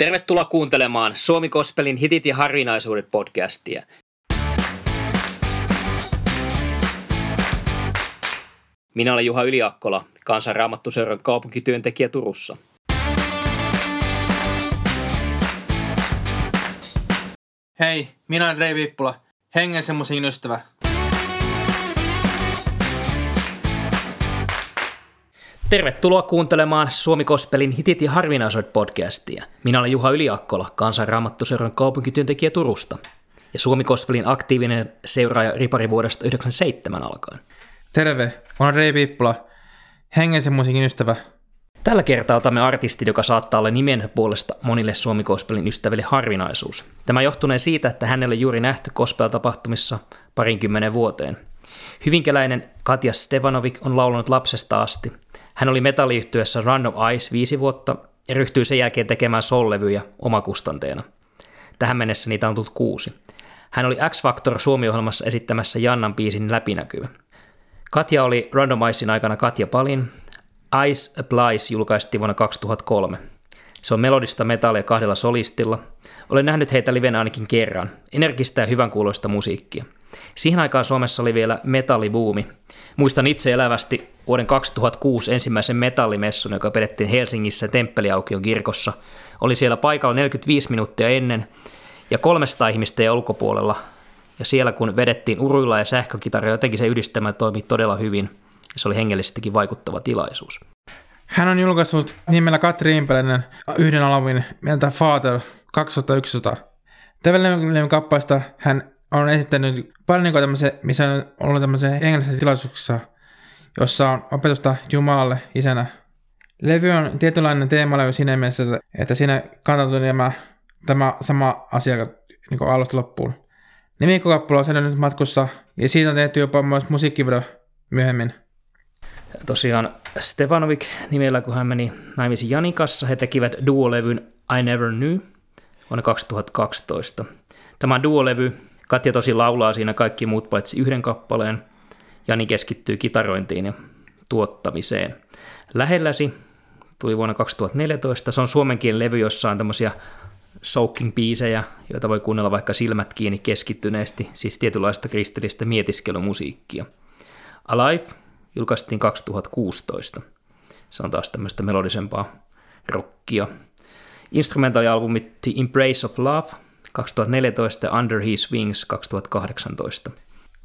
Tervetuloa kuuntelemaan Suomi Kospelin hitit ja harvinaisuudet podcastia. Minä olen Juha Yliakkola, kansanraamattuseuran kaupunkityöntekijä Turussa. Hei, minä olen Rei Viippula, hengen ystävä. Tervetuloa kuuntelemaan Suomi Kospelin hitit ja harvinaisuudet podcastia. Minä olen Juha Yliakkola, kansanraamattuseuran kaupunkityöntekijä Turusta. Ja Suomi Kospelin aktiivinen seuraaja ripari vuodesta 1997 alkaen. Terve, olen Rei Viippula, hengen semmoisen ystävä. Tällä kertaa otamme artistin, joka saattaa olla nimen puolesta monille Suomi Kospelin ystäville harvinaisuus. Tämä johtunee siitä, että hänelle juuri nähty Kospel-tapahtumissa parinkymmenen vuoteen. Hyvinkeläinen Katja Stevanovic on laulanut lapsesta asti. Hän oli metalliyhtyessä Run of Ice viisi vuotta ja ryhtyi sen jälkeen tekemään sollevyjä omakustanteena. Tähän mennessä niitä on tullut kuusi. Hän oli X-Factor Suomi-ohjelmassa esittämässä Jannan biisin läpinäkyvä. Katja oli Randomizin aikana Katja Palin. Ice Applies julkaistiin vuonna 2003. Se on melodista metallia kahdella solistilla. Olen nähnyt heitä livenä ainakin kerran. Energistä ja hyvän kuuloista musiikkia. Siihen aikaan Suomessa oli vielä metallibuumi. Muistan itse elävästi vuoden 2006 ensimmäisen metallimessun, joka pidettiin Helsingissä Temppeliaukion kirkossa. Oli siellä paikalla 45 minuuttia ennen ja 300 ihmistä ja ulkopuolella. Ja siellä kun vedettiin uruilla ja sähkökitaria, jotenkin se yhdistelmä toimi todella hyvin. Se oli hengellisestikin vaikuttava tilaisuus. Hän on julkaissut nimellä Katri Impeläinen yhden albumin mieltä Father 2011. Tällä kappaleesta hän on esittänyt paljon niin tämmöisiä, missä on ollut tämmöisiä hengellisiä tilaisuuksissa, jossa on opetusta Jumalalle isänä. Levy on tietynlainen teemalevy siinä mielessä, että siinä kantautuu nämä, tämä sama asia niin alusta loppuun. Nimikkokappale on nyt matkussa ja siitä on tehty jopa myös musiikkivideo myöhemmin. Tosiaan Stefanovic nimellä, kun hän meni naimisiin Janin kanssa, he tekivät duolevyn I Never Knew vuonna 2012. Tämä duolevy, Katja tosi laulaa siinä kaikki muut paitsi yhden kappaleen, Jani keskittyy kitarointiin ja tuottamiseen. Lähelläsi tuli vuonna 2014. Se on suomenkin levy, jossa on tämmöisiä soaking biisejä, joita voi kuunnella vaikka silmät kiinni keskittyneesti, siis tietynlaista kristillistä mietiskelumusiikkia. Alive julkaistiin 2016. Se on taas tämmöistä melodisempaa rockia. Instrumentaalialbumit The Embrace of Love 2014 ja Under His Wings 2018.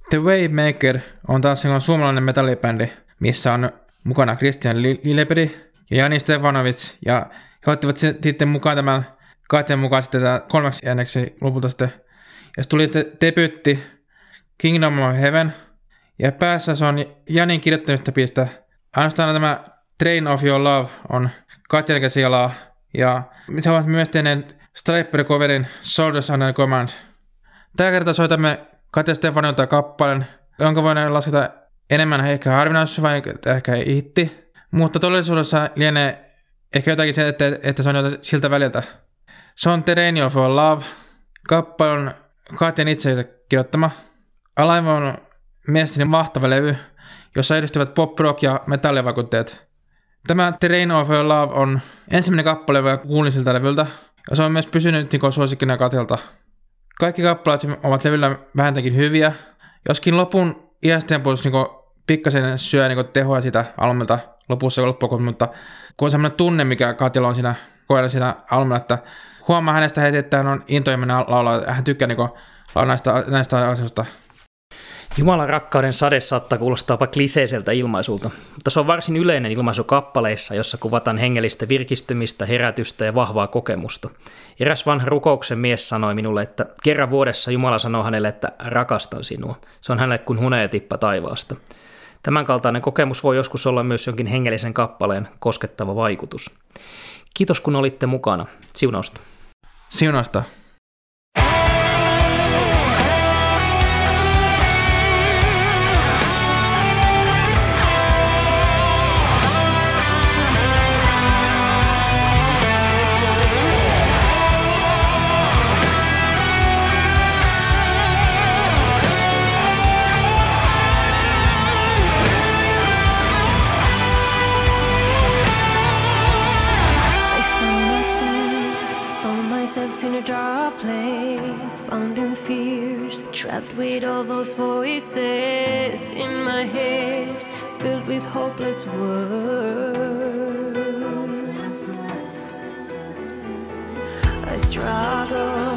The Waymaker on taas sellainen suomalainen metallibändi, missä on mukana Christian Lilleperi ja Jani Stefanovic, ja he ottivat sitten mukaan tämän Katjan mukaan sitten tätä kolmeksi ääneksi lopulta sitten. Ja sitten tuli debyytti Kingdom of Heaven, ja päässä se on Janin kirjoittamista pistä. Ainoastaan tämä Train of Your Love on Katjan käsialaa, ja se ovat myös tehneet Striper-coverin Soldiers Under Command. Tällä kertaa soitamme Katja Stefanilta kappaleen, jonka voidaan lasketa enemmän ehkä harvinaisuus vai ehkä hitti. Mutta todellisuudessa lienee ehkä jotakin se, että, että se on jotain siltä väliltä. Se on Terrain of Love. Kappale on Katjan itse kirjoittama. On mielestäni mahtava levy, jossa edistyvät pop, rock ja metallivaikutteet. Tämä Terrain of Love on ensimmäinen kappale, joka kuulin siltä levyltä, se on myös pysynyt niin suosikkina Katilta. Kaikki kappaleet ovat levyllä vähintäänkin hyviä, joskin lopun iästempuus niin pikkasen syö niin tehoa sitä albumilta lopussa loppuun, mutta kun on sellainen tunne, mikä Katilla on siinä kohdalla siinä albumilla, että huomaa hänestä heti, että hän on intoiminen laulaa, hän tykkää niin näistä, näistä asioista. Jumalan rakkauden sade saattaa kuulostaa jopa kliseiseltä ilmaisulta, mutta se on varsin yleinen ilmaisu kappaleissa, jossa kuvataan hengellistä virkistymistä, herätystä ja vahvaa kokemusta. Eräs vanha rukouksen mies sanoi minulle, että kerran vuodessa Jumala sanoo hänelle, että rakastan sinua. Se on hänelle kuin hunajatippa taivaasta. Tämänkaltainen kokemus voi joskus olla myös jonkin hengellisen kappaleen koskettava vaikutus. Kiitos kun olitte mukana. Siunausta. Siunausta. life in a dark place, bound in fears, trapped with all those voices in my head, filled with hopeless words. I struggle.